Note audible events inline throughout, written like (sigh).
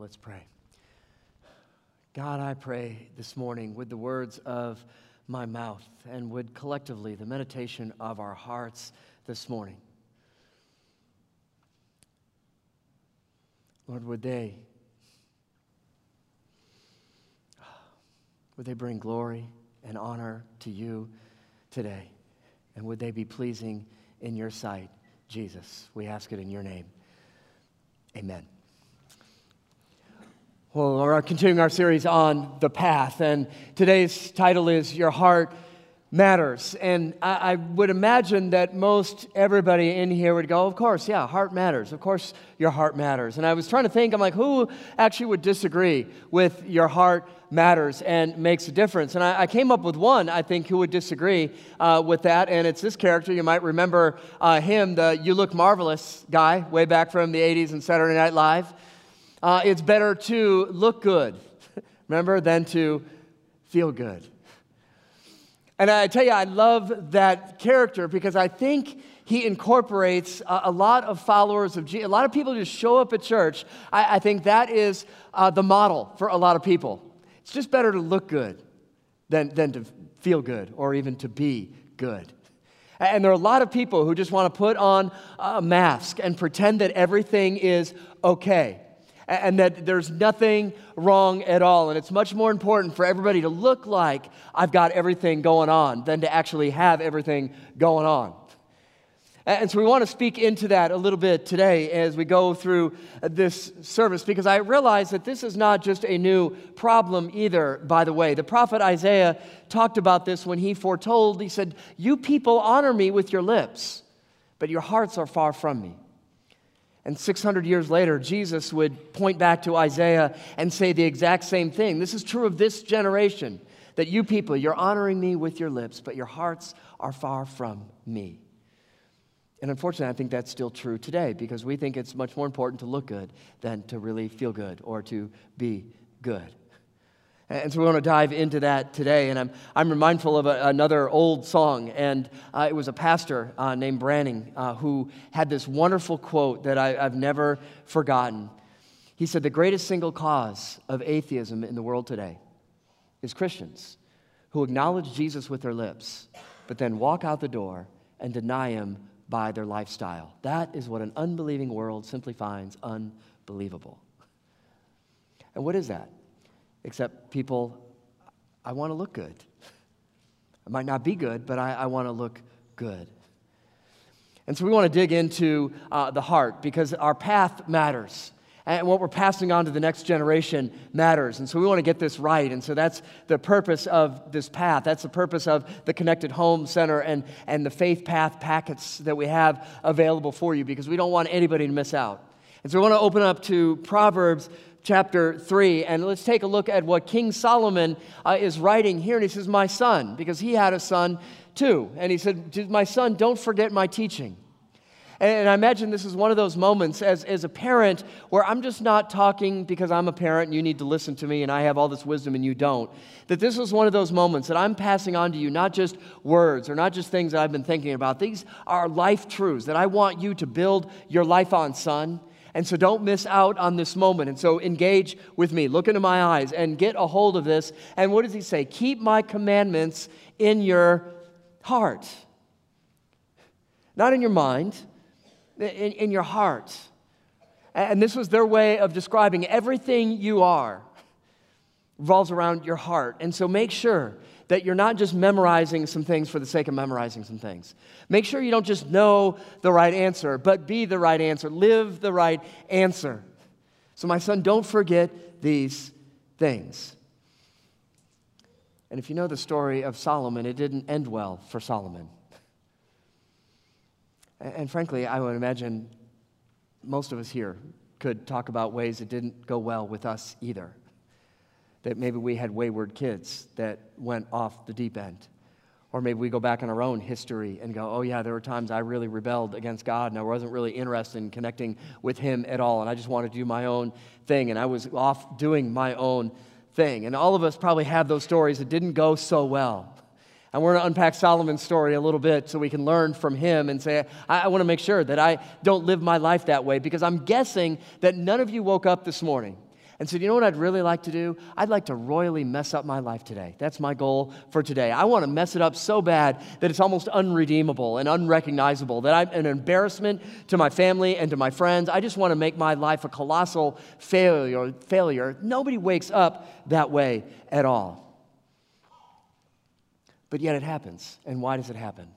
let's pray. God, I pray this morning with the words of my mouth and would collectively the meditation of our hearts this morning. Lord, would they would they bring glory and honor to you today? And would they be pleasing in your sight, Jesus? We ask it in your name. Amen. Well, we're continuing our series on the path, and today's title is Your Heart Matters. And I, I, would imagine that most everybody in here would go, Of course, yeah, heart matters. Of course, your heart matters. And I was trying to think, I'm like, who actually would disagree with your heart matters and makes a difference? And I, I came up with one, I think, who would disagree uh, with that, and it's this character. You might remember uh, him, the You Look Marvelous guy, way back from the 80s and Saturday Night Live. Uh, it's better to look good, (laughs) remember, than to feel good. And I tell you, I love that character because I think he incorporates a, a lot of followers of Jesus. A lot of people just show up at church. I, I think that is uh, the model for a lot of people. It's just better to look good than, than to feel good or even to be good. And there are a lot of people who just want to put on a mask and pretend that everything is okay and that there's nothing wrong at all. And it's much more important for everybody to look like I've got everything going on than to actually have everything going on. And so we want to speak into that a little bit today as we go through this service because I realize that this is not just a new problem either, by the way. The prophet Isaiah talked about this when he foretold, he said, You people honor me with your lips, but your hearts are far from me. And 600 years later, Jesus would point back to Isaiah and say the exact same thing. This is true of this generation that you people, you're honoring me with your lips, but your hearts are far from me. And unfortunately, I think that's still true today because we think it's much more important to look good than to really feel good or to be good. And so we want to dive into that today. And I'm, I'm mindful of a, another old song. And uh, it was a pastor uh, named Branning uh, who had this wonderful quote that I, I've never forgotten. He said, The greatest single cause of atheism in the world today is Christians who acknowledge Jesus with their lips, but then walk out the door and deny him by their lifestyle. That is what an unbelieving world simply finds unbelievable. And what is that? Except people, I want to look good. I might not be good, but I, I want to look good. And so we want to dig into uh, the heart because our path matters. And what we're passing on to the next generation matters. And so we want to get this right. And so that's the purpose of this path. That's the purpose of the Connected Home Center and, and the Faith Path packets that we have available for you because we don't want anybody to miss out. And so we want to open up to Proverbs chapter 3, and let's take a look at what King Solomon uh, is writing here. And he says, My son, because he had a son too. And he said, My son, don't forget my teaching. And I imagine this is one of those moments as, as a parent where I'm just not talking because I'm a parent and you need to listen to me and I have all this wisdom and you don't. That this is one of those moments that I'm passing on to you, not just words or not just things that I've been thinking about. These are life truths that I want you to build your life on, son. And so don't miss out on this moment. And so engage with me. Look into my eyes and get a hold of this. And what does he say? Keep my commandments in your heart. Not in your mind, in, in your heart. And this was their way of describing everything you are revolves around your heart. And so make sure that you're not just memorizing some things for the sake of memorizing some things. Make sure you don't just know the right answer, but be the right answer. Live the right answer. So, my son, don't forget these things. And if you know the story of Solomon, it didn't end well for Solomon. And frankly, I would imagine most of us here could talk about ways it didn't go well with us either that maybe we had wayward kids that went off the deep end. Or maybe we go back in our own history and go, oh, yeah, there were times I really rebelled against God and I wasn't really interested in connecting with Him at all. And I just wanted to do my own thing and I was off doing my own thing. And all of us probably have those stories that didn't go so well. And we're going to unpack Solomon's story a little bit so we can learn from him and say, I, I want to make sure that I don't live my life that way because I'm guessing that none of you woke up this morning and said, You know what I'd really like to do? I'd like to royally mess up my life today. That's my goal for today. I want to mess it up so bad that it's almost unredeemable and unrecognizable, that I'm an embarrassment to my family and to my friends. I just want to make my life a colossal failure. failure. Nobody wakes up that way at all. But yet it happens. And why does it happen? (laughs)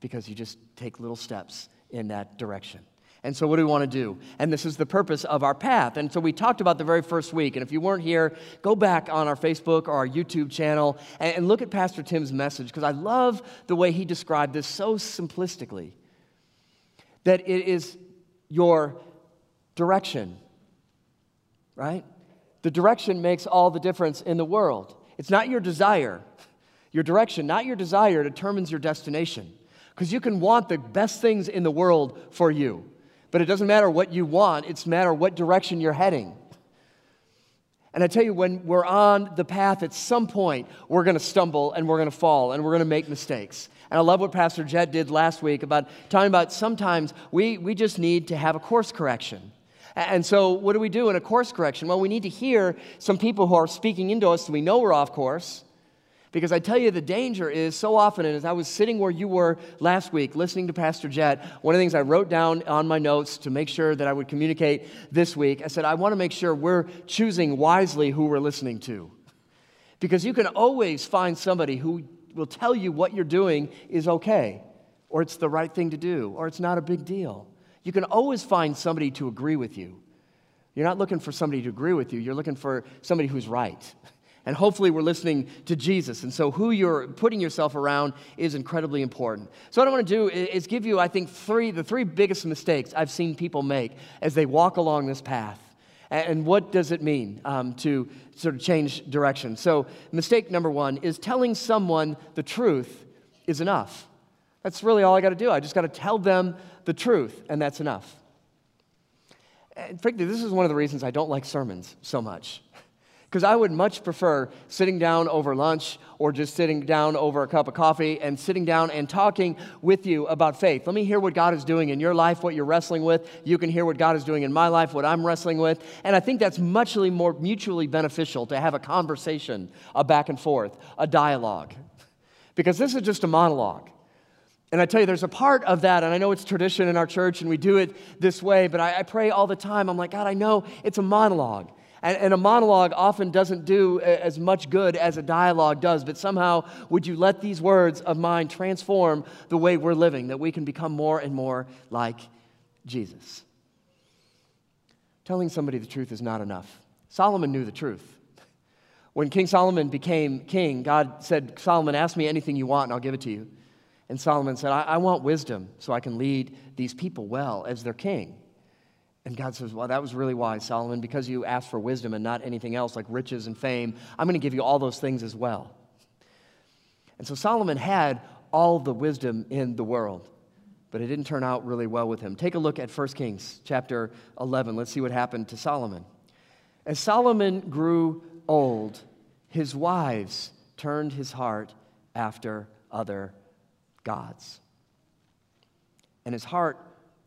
Because you just take little steps in that direction. And so, what do we want to do? And this is the purpose of our path. And so, we talked about the very first week. And if you weren't here, go back on our Facebook or our YouTube channel and, and look at Pastor Tim's message because I love the way he described this so simplistically that it is your direction, right? The direction makes all the difference in the world. It's not your desire. Your direction, not your desire, determines your destination. Because you can want the best things in the world for you. But it doesn't matter what you want, it's matter what direction you're heading. And I tell you, when we're on the path, at some point, we're going to stumble and we're going to fall and we're going to make mistakes. And I love what Pastor Jed did last week about talking about sometimes we, we just need to have a course correction. And so, what do we do in a course correction? Well, we need to hear some people who are speaking into us so we know we're off course. Because I tell you, the danger is so often, and as I was sitting where you were last week listening to Pastor Jed, one of the things I wrote down on my notes to make sure that I would communicate this week, I said, I want to make sure we're choosing wisely who we're listening to. Because you can always find somebody who will tell you what you're doing is okay, or it's the right thing to do, or it's not a big deal. You can always find somebody to agree with you. You're not looking for somebody to agree with you, you're looking for somebody who's right. (laughs) And hopefully, we're listening to Jesus. And so, who you're putting yourself around is incredibly important. So, what I want to do is give you, I think, three, the three biggest mistakes I've seen people make as they walk along this path. And what does it mean um, to sort of change direction? So, mistake number one is telling someone the truth is enough. That's really all I got to do. I just got to tell them the truth, and that's enough. And frankly, this is one of the reasons I don't like sermons so much. Because I would much prefer sitting down over lunch or just sitting down over a cup of coffee and sitting down and talking with you about faith. Let me hear what God is doing in your life, what you're wrestling with. You can hear what God is doing in my life, what I'm wrestling with. And I think that's muchly more mutually beneficial to have a conversation, a back and forth, a dialogue. Because this is just a monologue. And I tell you, there's a part of that, and I know it's tradition in our church and we do it this way, but I, I pray all the time. I'm like, God, I know it's a monologue. And, and, a monologue often doesn't do as much good as a dialogue does, but somehow would you let these words of mine transform the way we're living, that we can become more and more like Jesus? Telling somebody the truth is not enough. Solomon knew the truth. When King Solomon became king, God said, Solomon, ask me anything you want and I'll give it to you. And Solomon said, I, I want wisdom so I can lead these people well as their king. And God says, Well, that was really wise, Solomon, because you asked for wisdom and not anything else like riches and fame. I'm going to give you all those things as well. And so Solomon had all the wisdom in the world, but it didn't turn out really well with him. Take a look at 1 Kings chapter 11. Let's see what happened to Solomon. As Solomon grew old, his wives turned his heart after other gods. And his heart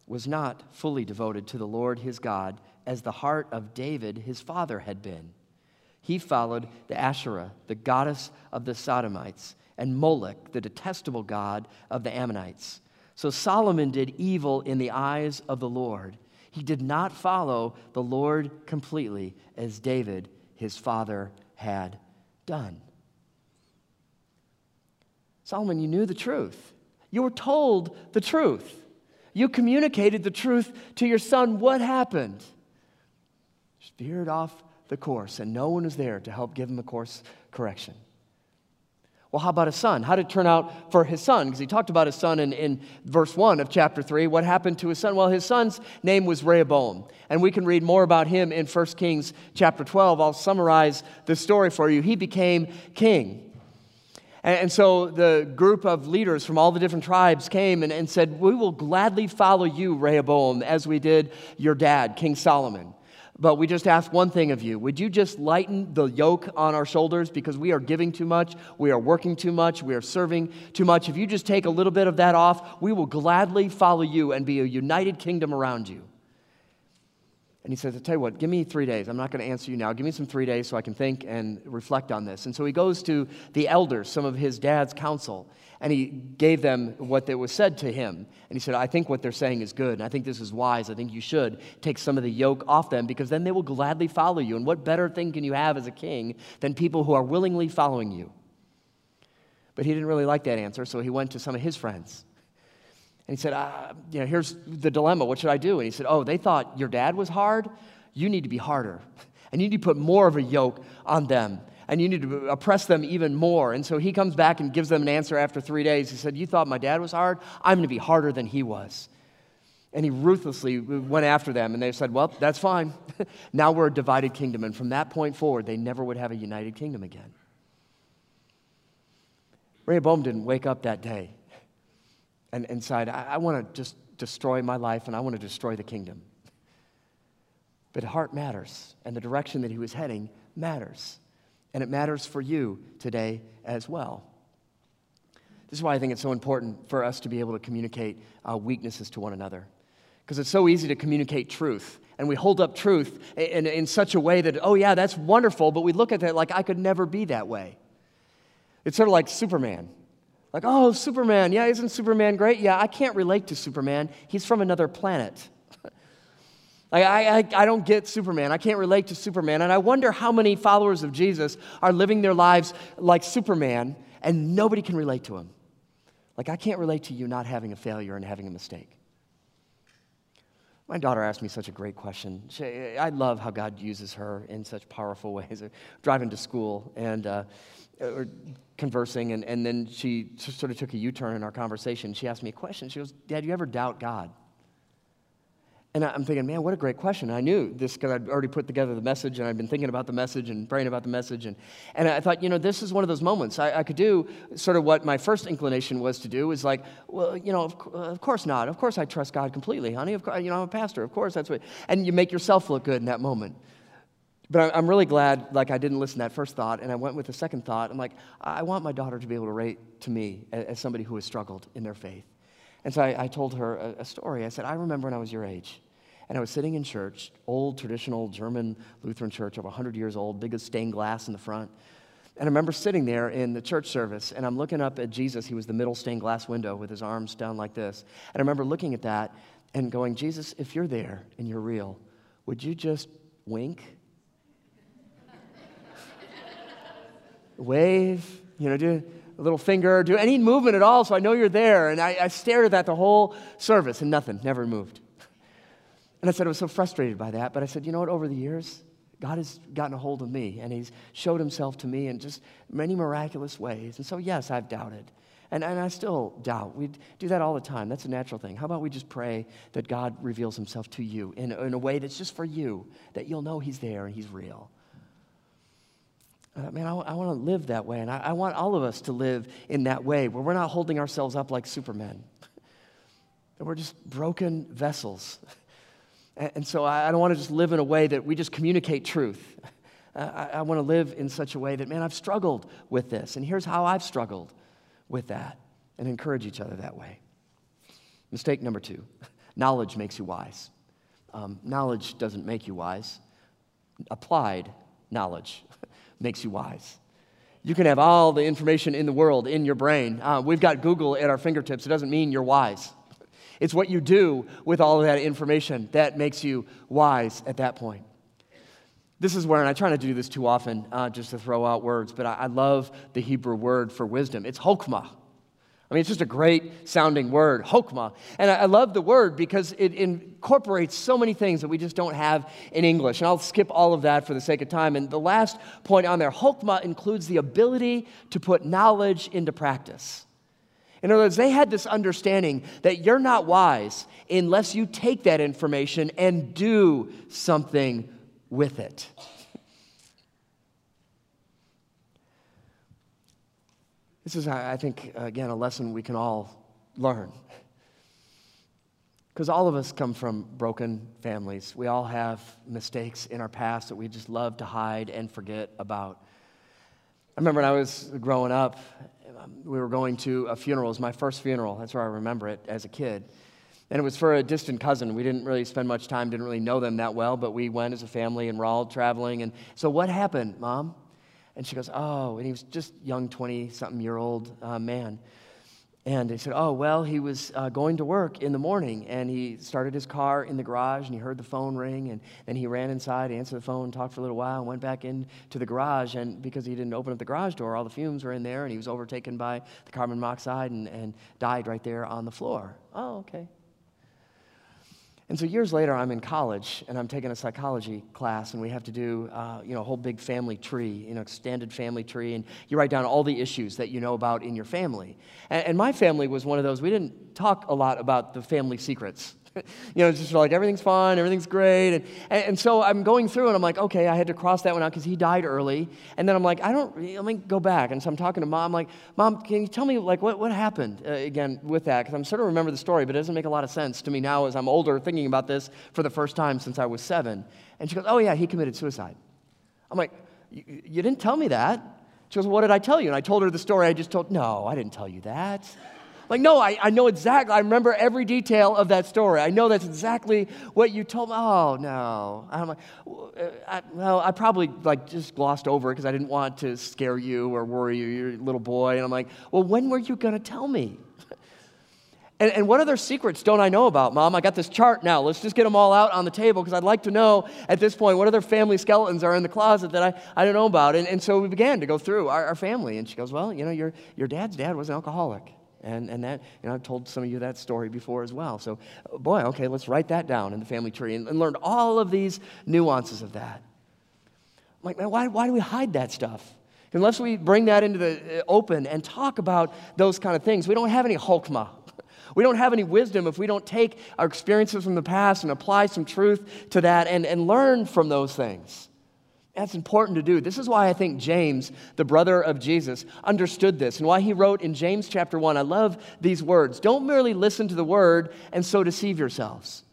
was not fully devoted to the Lord his God as the heart of David his father had been. He followed the Asherah, the goddess of the Sidonians, and Moloch, the detestable god of the Ammonites. So Solomon did evil in the eyes of the Lord. He did not follow the Lord completely as David his father had done. Solomon, you knew the truth. You were told the truth. You communicated the truth to your son. What happened? Veered off the course, and no one was there to help give him a course correction. Well, how about his son? How did it turn out for his son? Because he talked about his son in, in verse 1 of chapter 3. What happened to his son? Well, his son's name was Rehoboam. And we can read more about him in 1 Kings chapter 12. I'll summarize the story for you. He became king. And, so the group of leaders from all the different tribes came and, and said, We will gladly follow you, Rehoboam, as we did your dad, King Solomon. But we just ask one thing of you. Would you just lighten the yoke on our shoulders because we are giving too much, we are working too much, we are serving too much? If you just take a little bit of that off, we will gladly follow you and be a united kingdom around you. And he says, I'll tell you what, give me three days. I'm not going to answer you now. Give me some three days so I can think and reflect on this. And so he goes to the elders, some of his dad's counsel, and he gave them what that was said to him. And he said, I think what they're saying is good, and I think this is wise. I think you should take some of the yoke off them because then they will gladly follow you. And what better thing can you have as a king than people who are willingly following you? But he didn't really like that answer, so he went to some of his friends. And he said, uh, you know, here's the dilemma. What should I do? And he said, oh, they thought your dad was hard. You need to be harder. And you need to put more of a yoke on them. And you need to oppress them even more. And so he comes back and gives them an answer after three days. He said, You thought my dad was hard? I'm going to be harder than he was. And he ruthlessly went after them. And they said, Well, that's fine. (laughs) now we're a divided kingdom. And from that point forward, they never would have a united kingdom again. Rehoboam didn't wake up that day and, decide, I, I want to just destroy my life and I want to destroy the kingdom. But heart matters, and the direction that he was heading matters. And it matters for you today as well. This is why I think it's so important for us to be able to communicate uh, weaknesses to one another. Because it's so easy to communicate truth. And we hold up truth in, in such a way that, oh, yeah, that's wonderful, but we look at that like I could never be that way. It's sort of like Superman. Like, oh, Superman. Yeah, isn't Superman great? Yeah, I can't relate to Superman. He's from another planet. (laughs) I, I, I don't get Superman. I can't relate to Superman. And I wonder how many followers of Jesus are living their lives like Superman and nobody can relate to him. Like, I can't relate to you not having a failure and having a mistake. My daughter asked me such a great question. She, I love how God uses her in such powerful ways. (laughs) Driving to school and uh, Uh, or conversing, and, and then she sort of took a U turn in our conversation. She asked me a question. She goes, Dad, you ever doubt God? And I'm thinking, man, what a great question. I knew this because I'd already put together the message and I'd been thinking about the message and praying about the message. And, and I thought, you know, this is one of those moments. I, I could do sort of what my first inclination was to do is like, well, you know, of, of course not. Of course I trust God completely, honey. Of course, you know, I'm a pastor. Of course that's what. And you make yourself look good in that moment. But I'm really glad, like, I didn't listen to that first thought and I went with the second thought. I'm like, I want my daughter to be able to rate to me as somebody who has struggled in their faith. And so I, I told her a, a story. I said, I remember when I was your age and I was sitting in church, old traditional German Lutheran church, over 100 years old, biggest stained glass in the front. And I remember sitting there in the church service, and I'm looking up at Jesus. He was the middle stained glass window with his arms down like this. And I remember looking at that and going, Jesus, if you're there and you're real, would you just wink? Wave, you know, do a little finger, do any movement at all so I know you're there. And I, I stared at that the whole service and nothing, never moved. And I said, I was so frustrated by that. But I said, you know what? Over the years, God has gotten a hold of me and He's showed Himself to me in just many miraculous ways. And so, yes, I've doubted. And, and I still doubt. We do that all the time. That's a natural thing. How about we just pray that God reveals Himself to you in, in a way that's just for you, that you'll know He's there and He's real? Uh, man, I, I want to live that way. And I, I want all of us to live in that way where we're not holding ourselves up like supermen, (laughs) that we're just broken vessels. (laughs) And so I don't want to just live in a way that we just communicate truth. (laughs) I, want to live in such a way that, man, I've struggled with this, and here's how I've struggled with that, and encourage each other that way. Mistake number two knowledge makes you wise. Um, knowledge doesn't make you wise, applied knowledge makes you wise. You can have all the information in the world in your brain. Uh, we've got Google at our fingertips. It doesn't mean you're wise. It's what you do with all of that information that makes you wise at that point. This is where, and I try not to do this too often uh, just to throw out words, but I, I, love the Hebrew word for wisdom. It's chokmah. I mean, it's just a great sounding word, chokmah. And I, love the word because it incorporates so many things that we just don't have in English. And I'll skip all of that for the sake of time. And the last point on there, chokmah includes the ability to put knowledge into practice. In other words, they had this understanding that you're not wise unless you take that information and do something with it. This is, I think, again, a lesson we can all learn. (laughs) Because all of us come from broken families. We all have mistakes in our past that we just love to hide and forget about. I remember when I was growing up, um, we were going to a funeral. It was my first funeral. That's where I remember it as a kid. And it was for a distant cousin. We didn't really spend much time, didn't really know them that well, but we went as a family and we're all traveling. And so, what happened, Mom? And she goes, Oh, and he was just young, 20 something year old uh, man. And he said, Oh, well, he was uh, going to work in the morning and he started his car in the garage and he heard the phone ring. And then he ran inside, answered the phone, talked for a little while, and went back into the garage. And because he didn't open up the garage door, all the fumes were in there and he was overtaken by the carbon monoxide and, and died right there on the floor. Oh, okay. And so years later, I'm in college and I'm taking a psychology class, and we have to do, uh, you know, a whole big family tree, you know, extended family tree, and you write down all the issues that you know about in your family. And, and my family was one of those. We didn't talk a lot about the family secrets. (laughs) you know, it's just like everything's fine, everything's great. And, and, and, so I'm going through and I'm like, okay, I had to cross that one out because he died early. And then I'm like, I don't, let me go back. And so I'm talking to mom, I'm like, Mom, can you tell me like what, what happened uh, again with that? Because I'm sort of remember the story, but it doesn't make a lot of sense to me now as I'm older thinking about this for the first time since I was seven. And she goes, oh yeah, he committed suicide. I'm like, you didn't tell me that. She goes, what did I tell you? And I told her the story I just told. No, I didn't tell you that. Like, no, I, I know exactly. I remember every detail of that story. I know that's exactly what you told me. Oh, no. I'm like, uh, I, well, I probably like just glossed over it because I didn't want to scare you or worry you. You're a little boy. And I'm like, well, when were you going to tell me? (laughs) And, and, what other secrets don't I know about, Mom? I got this chart now. Let's just get them all out on the table because I'd like to know at this point what other family skeletons are in the closet that I, I don't know about. And, and so we began to go through our, our family. And she goes, Well, you know, your, your dad's dad was an alcoholic. And, and that, you know, I've told some of you that story before as well. So, boy, okay, let's write that down in the family tree and, and learn all of these nuances of that. I'm like, man, why, why do we hide that stuff? Unless we bring that into the uh, open and talk about those kind of things, we don't have any chokmah. (laughs) We don't have any wisdom if we don't take our experiences from the past and apply some truth to that and, and learn from those things. That's important to do. This is why I think James, the brother of Jesus, understood this and why he wrote in James chapter 1. I love these words. Don't merely listen to the word and so deceive yourselves.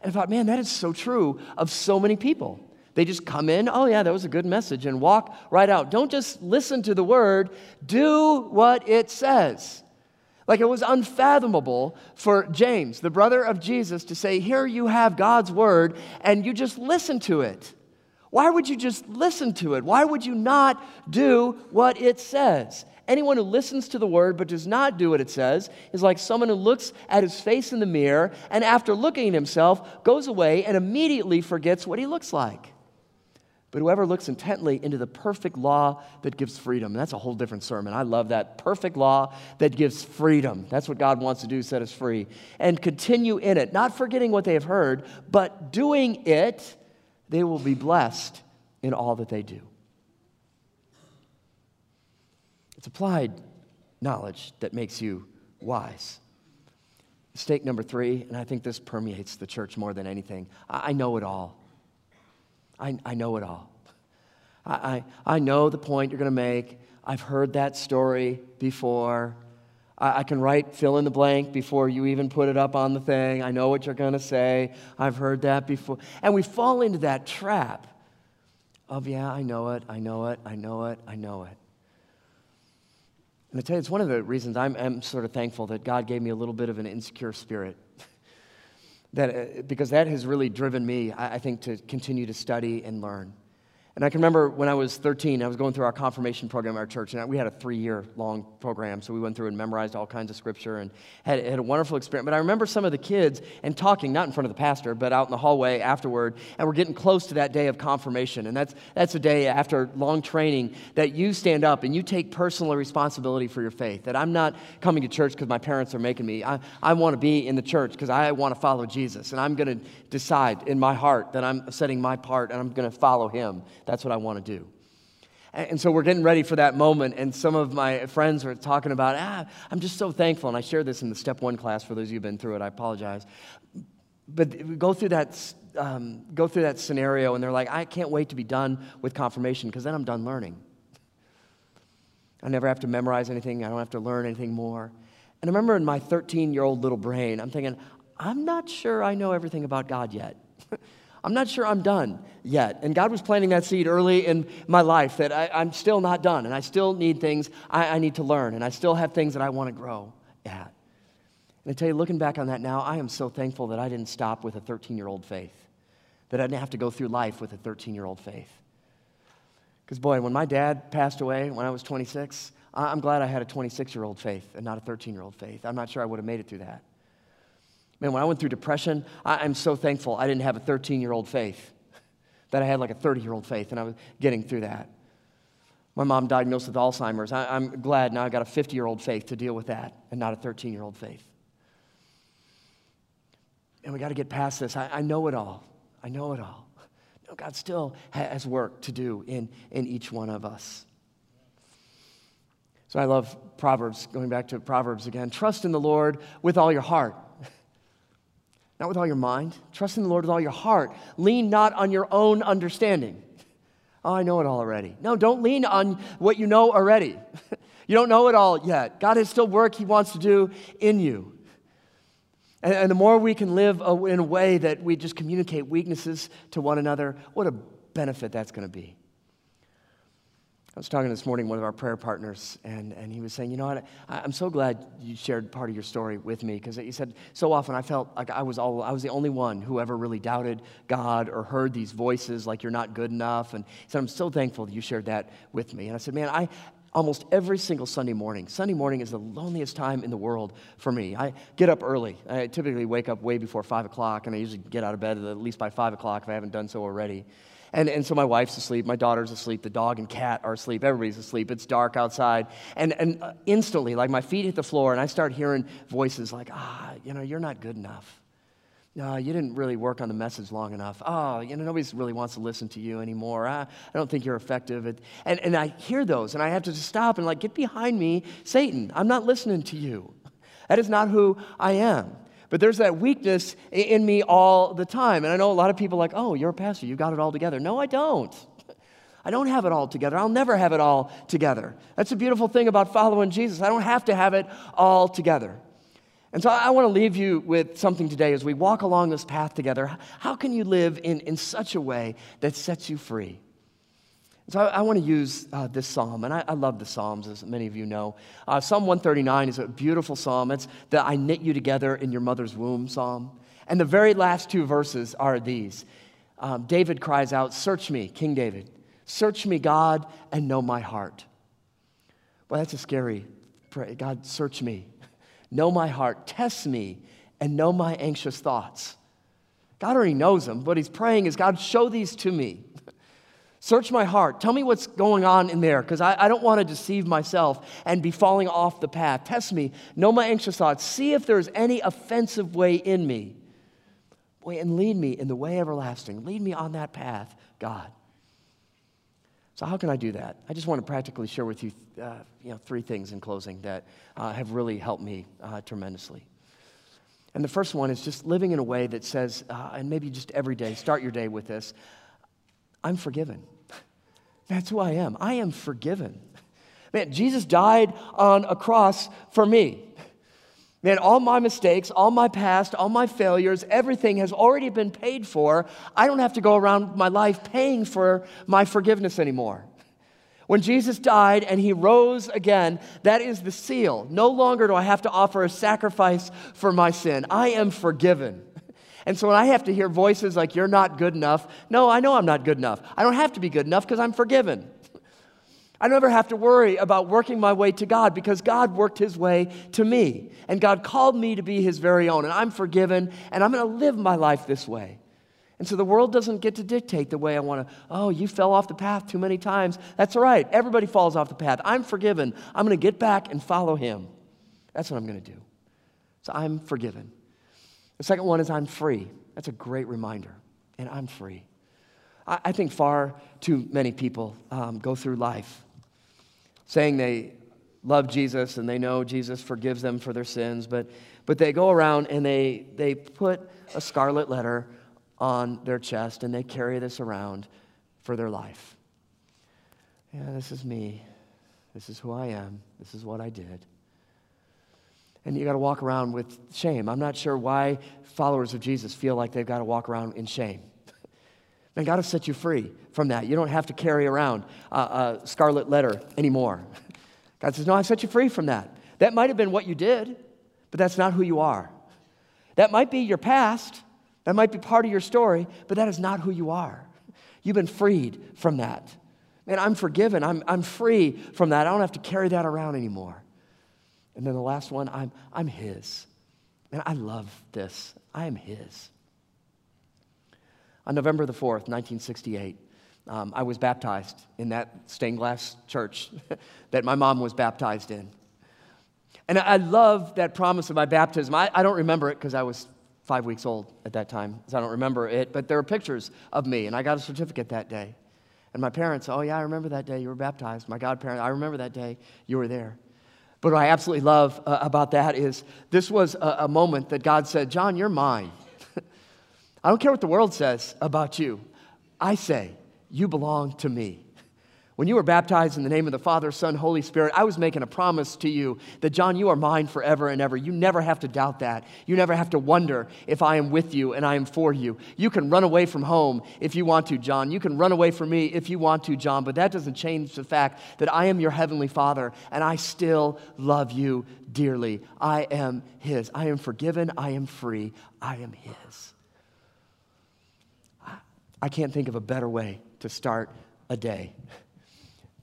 And I thought, man, that is so true of so many people. They just come in, oh, yeah, that was a good message, and walk right out. Don't just listen to the word, do what it says. Like it was unfathomable for James, the brother of Jesus, to say, Here you have God's word, and you just listen to it. Why would you just listen to it? Why would you not do what it says? Anyone who listens to the word but does not do what it says is like someone who looks at his face in the mirror and after looking at himself goes away and immediately forgets what he looks like. But whoever looks intently into the perfect law that gives freedom, that's a whole different sermon. I love that. Perfect law that gives freedom. That's what God wants to do, set us free. And continue in it, not forgetting what they have heard, but doing it they will be blessed in all that they do. It's applied knowledge that makes you wise. Mistake number three, and I think this permeates the church more than anything I, know it all. I, I know it all. I, I, I know the point you're going to make. I've heard that story before. I, can write fill in the blank before you even put it up on the thing. I know what you're going to say. I've heard that before. And we fall into that trap of, yeah, I know it, I know it, I know it, I know it. And I tell you, it's one of the reasons I'm, I'm sort of thankful that God gave me a little bit of an insecure spirit. (laughs) that, uh, because that has really driven me, I, I think, to continue to study and learn. And I can remember when I was 13, I was going through our confirmation program at our church, and we had a three year long program. So we went through and memorized all kinds of scripture and had, had, a wonderful experience. But I remember some of the kids and talking, not in front of the pastor, but out in the hallway afterward, and we're getting close to that day of confirmation. And that's, that's a day after long training that you stand up and you take personal responsibility for your faith. That I'm not coming to church because my parents are making me. I, I want to be in the church because I want to follow Jesus. And I'm going to decide in my heart that I'm setting my part and I'm going to follow him. That's what I want to do. And so we're getting ready for that moment, and some of my friends are talking about, ah, I'm just so thankful. And I shared this in the step one class for those of you who've been through it. I apologize. But go through that, um, go through that scenario, and they're like, I can't wait to be done with confirmation because then I'm done learning. I never have to memorize anything, I don't have to learn anything more. And I remember in my 13 year old little brain, I'm thinking, I'm not sure I know everything about God yet. (laughs) I'm not sure I'm done yet. And God was planting that seed early in my life that I, am still not done and I still need things I, I need to learn and I still have things that I want to grow at. And I tell you, looking back on that now, I am so thankful that I didn't stop with a 13 year old faith, that I didn't have to go through life with a 13 year old faith. Because, boy, when my dad passed away when I was 26, I'm glad I had a 26 year old faith and not a 13 year old faith. I'm not sure I would have made it through that. Man, when I went through depression, I'm so thankful I didn't have a 13 year old faith, (laughs) that I had like a 30 year old faith, and I was getting through that. My mom diagnosed with Alzheimer's. I'm glad now I've got a 50 year old faith to deal with that and not a 13 year old faith. And we got to get past this. I, I, know it all. I know it all. (laughs) No, God still has work to do in, in each one of us. So I love Proverbs, going back to Proverbs again. Trust in the Lord with all your heart, not with all your mind. Trust in the Lord with all your heart. Lean not on your own understanding. (laughs) Oh, I know it all already. No, don't lean on what you know already. (laughs) you don't know it all yet. God has still work He wants to do in you. And, and the more we can live in a way that we just communicate weaknesses to one another, what a benefit that's going to be. I was talking this morning with one of our prayer partners, and, and he was saying, You know what? I, am so glad you shared part of your story with me because he said, So often I felt like I was, all, I was the only one who ever really doubted God or heard these voices like you're not good enough. And he said, I'm so thankful that you shared that with me. And I said, Man, I, almost every single Sunday morning. Sunday morning is the loneliest time in the world for me. I get up early. I typically wake up way before 5 o'clock, and I usually get out of bed at least by 5 o'clock if I haven't done so already. And, and so my wife's asleep, my daughter's asleep, the dog and cat are asleep, everybody's asleep. It's dark outside. And, and uh, instantly, like my feet hit the floor, and I start hearing voices like, ah, you know, you're not good enough. No, you didn't really work on the message long enough. Oh, you know, nobody really wants to listen to you anymore. I, I don't think you're effective. and, and I hear those, and I have to stop and like, get behind me, Satan. I'm not listening to you. That is not who I am. But there's that weakness in me all the time. And I know a lot of people like, oh, you're a pastor, you've got it all together. No, I don't. (laughs) I don't have it all together. I'll never have it all together. That's the beautiful thing about following Jesus. I don't have to have it all together. And so I want to leave you with something today as we walk along this path together. How can you live in, in such a way that sets you free? So I, I want to use uh, this psalm, and I, I, love the psalms, as many of you know. Uh, psalm 139 is a beautiful psalm. It's the I knit you together in your mother's womb psalm. And the very last two verses are these um, David cries out, Search me, King David, search me, God, and know my heart. Well, that's a scary prayer. God, search me, know my heart, test me, and know my anxious thoughts. God already knows them, but he's praying is God, show these to me. Search my heart. Tell me what's going on in there because I, I, don't want to deceive myself and be falling off the path. Test me. Know my anxious thoughts. See if there's any offensive way in me. Boy, and lead me in the way everlasting. Lead me on that path, God. So, how can I do that? I just want to practically share with you, uh, you know, three things in closing that uh, have really helped me uh, tremendously. And the first one is just living in a way that says, uh, and maybe just every day, start your day with this I'm forgiven. That's who I am. I am forgiven. Man, Jesus died on a cross for me. Man, all my mistakes, all my past, all my failures, everything has already been paid for. I don't have to go around my life paying for my forgiveness anymore. When Jesus died and he rose again, that is the seal. No longer do I have to offer a sacrifice for my sin. I am forgiven. And so when I have to hear voices like, you're not good enough, no, I know I'm not good enough. I don't have to be good enough because I'm forgiven. I never have to worry about working my way to God because God worked his way to me. And God called me to be his very own. And I'm forgiven and I'm going to live my life this way. And so the world doesn't get to dictate the way I want to. Oh, you fell off the path too many times. That's all right. Everybody falls off the path. I'm forgiven. I'm going to get back and follow him. That's what I'm going to do. So I'm forgiven. The second one is I'm free. That's a great reminder. And I'm free. I, I think far too many people um, go through life saying they love Jesus and they know Jesus forgives them for their sins, but, but they go around and they, they put a scarlet letter on their chest and they carry this around for their life. Yeah, this is me. This is who I am. This is what I did and you got to walk around with shame. I'm not sure why followers of Jesus feel like they've got to walk around in shame. (laughs) Man, God has set you free from that. You don't have to carry around a, a scarlet letter anymore. (laughs) God says, No, I set you free from that. That might have been what you did, but that's not who you are. That might be your past, that might be part of your story, but that is not who you are. You've been freed from that. Man, I'm forgiven. I'm, I'm free from that. I don't have to carry that around anymore. And then the last one, I'm, I'm His. And I love this. I am His. On November the 4th, 1968, um, I was baptized in that stained glass church (laughs) that my mom was baptized in. And I love that promise of my baptism. I, I don't remember it because I was five weeks old at that time, so I don't remember it, but there are pictures of me, and I got a certificate that day. And my parents, oh, yeah, I remember that day you were baptized. My godparents, I remember that day you were there. But what I absolutely love uh, about that is this was a, a moment that God said, John, you're mine. (laughs) I don't care what the world says about you. I say, you belong to me. When you were baptized in the name of the Father, Son, Holy Spirit, I was making a promise to you that, John, you are mine forever and ever. You never have to doubt that. You never have to wonder if I am with you and I am for you. You can run away from home if you want to, John. You can run away from me if you want to, John, but that doesn't change the fact that I am your heavenly Father and I still love you dearly. I am His. I am forgiven. I am free. I am His. I can't think of a better way to start a day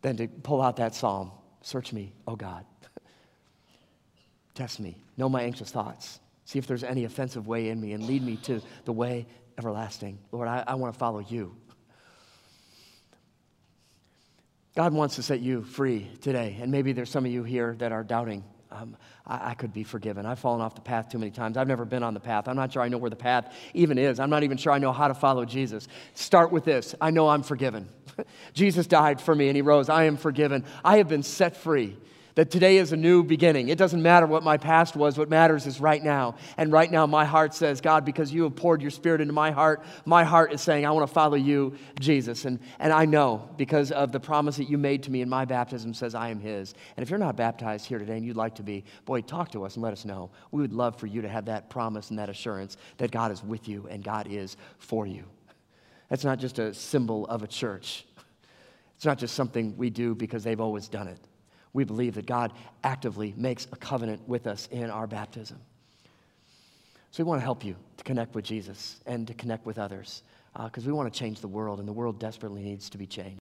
than to pull out that psalm Search me, O God. (laughs) Test me. Know my anxious thoughts. See if there's any offensive way in me and lead me to the way everlasting. Lord, I, I want to follow you. God wants to set you free today. And maybe there's some of you here that are doubting. Um, I, I, could be forgiven. I've fallen off the path too many times. I've never been on the path. I'm not sure I know where the path even is. I'm not even sure I know how to follow Jesus. Start with this I know I'm forgiven. (laughs) Jesus died for me and he rose. I am forgiven. I have been set free. That today is a new beginning. It doesn't matter what my past was, what matters is right now. And right now, my heart says, God, because you have poured your spirit into my heart, my heart is saying, I want to follow you, Jesus. And, and I know because of the promise that you made to me in my baptism says, I am his. And if you're not baptized here today and you'd like to be, boy, talk to us and let us know. We would love for you to have that promise and that assurance that God is with you and God is for you. That's not just a symbol of a church. It's not just something we do because they've always done it. We believe that God actively makes a covenant with us in our baptism. So we want to help you to connect with Jesus and to connect with others because uh, we want to change the world, and the world desperately needs to be changed.